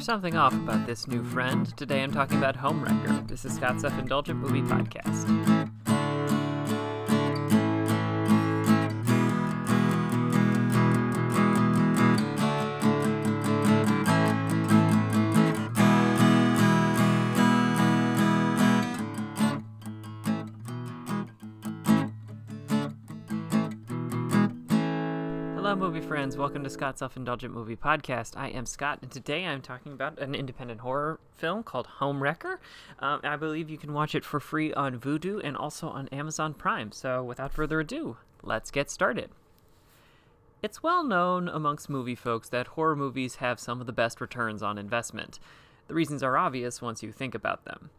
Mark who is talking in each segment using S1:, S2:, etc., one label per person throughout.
S1: There's something off about this new friend. Today I'm talking about Homewrecker. This is Scott's Self Indulgent Movie Podcast. Hello, movie friends. Welcome to Scott's Self Indulgent Movie Podcast. I am Scott, and today I'm talking about an independent horror film called Homewrecker. Um, I believe you can watch it for free on Vudu and also on Amazon Prime. So, without further ado, let's get started. It's well known amongst movie folks that horror movies have some of the best returns on investment. The reasons are obvious once you think about them.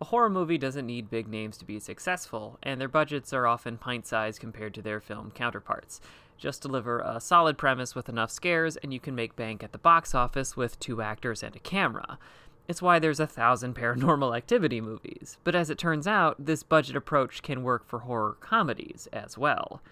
S1: A horror movie doesn't need big names to be successful, and their budgets are often pint sized compared to their film counterparts. Just deliver a solid premise with enough scares, and you can make bank at the box office with two actors and a camera. It's why there's a thousand paranormal activity movies. But as it turns out, this budget approach can work for horror comedies as well.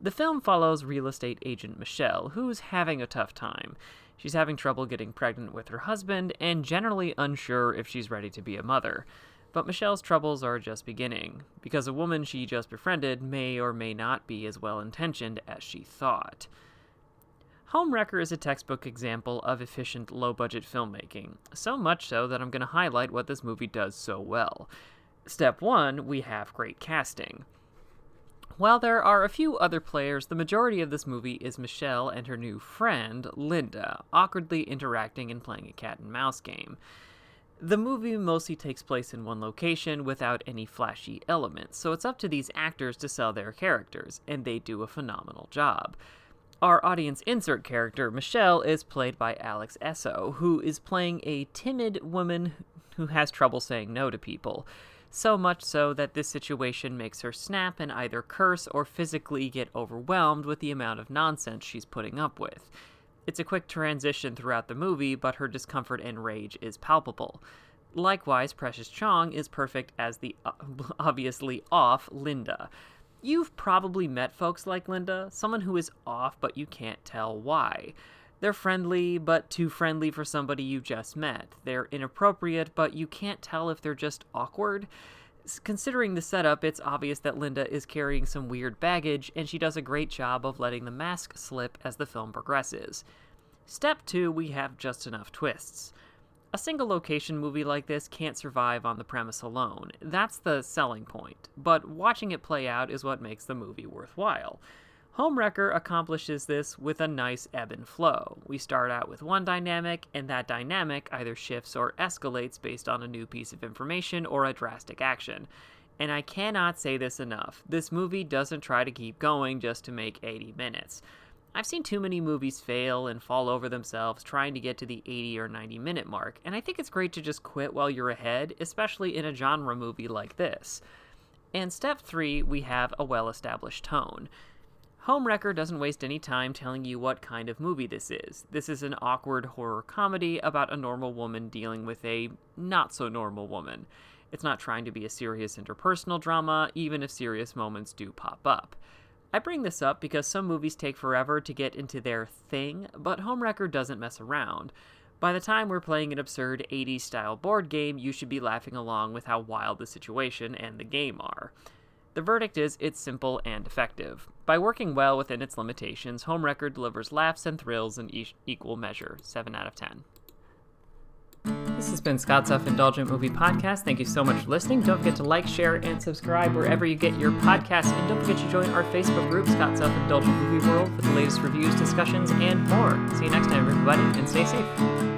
S1: The film follows real estate agent Michelle, who's having a tough time. She's having trouble getting pregnant with her husband and generally unsure if she's ready to be a mother. But Michelle's troubles are just beginning, because a woman she just befriended may or may not be as well intentioned as she thought. Homewrecker is a textbook example of efficient, low budget filmmaking, so much so that I'm going to highlight what this movie does so well. Step 1 we have great casting. While there are a few other players, the majority of this movie is Michelle and her new friend, Linda, awkwardly interacting and playing a cat and mouse game. The movie mostly takes place in one location without any flashy elements, so it's up to these actors to sell their characters, and they do a phenomenal job. Our audience insert character, Michelle, is played by Alex Essoe, who is playing a timid woman who has trouble saying no to people. So much so that this situation makes her snap and either curse or physically get overwhelmed with the amount of nonsense she's putting up with. It's a quick transition throughout the movie, but her discomfort and rage is palpable. Likewise, Precious Chong is perfect as the uh, obviously off Linda. You've probably met folks like Linda, someone who is off but you can't tell why. They're friendly, but too friendly for somebody you just met. They're inappropriate, but you can't tell if they're just awkward. Considering the setup, it's obvious that Linda is carrying some weird baggage, and she does a great job of letting the mask slip as the film progresses. Step 2, we have just enough twists. A single location movie like this can't survive on the premise alone. That's the selling point, but watching it play out is what makes the movie worthwhile. Homewrecker accomplishes this with a nice ebb and flow. We start out with one dynamic, and that dynamic either shifts or escalates based on a new piece of information or a drastic action. And I cannot say this enough this movie doesn't try to keep going just to make 80 minutes. I've seen too many movies fail and fall over themselves trying to get to the 80 or 90 minute mark, and I think it's great to just quit while you're ahead, especially in a genre movie like this. And step 3, we have a well established tone. Homewrecker doesn't waste any time telling you what kind of movie this is. This is an awkward horror comedy about a normal woman dealing with a not so normal woman. It's not trying to be a serious interpersonal drama, even if serious moments do pop up. I bring this up because some movies take forever to get into their thing, but Homewrecker doesn't mess around. By the time we're playing an absurd 80s style board game, you should be laughing along with how wild the situation and the game are. The verdict is it's simple and effective. By working well within its limitations, Homewrecker delivers laughs and thrills in e- equal measure. 7 out of 10. This has been Scott's Self Indulgent Movie Podcast. Thank you so much for listening. Don't forget to like, share, and subscribe wherever you get your podcasts. And don't forget to join our Facebook group, Scott's Self Indulgent Movie World, for the latest reviews, discussions, and more. See you next time, everybody, and stay safe.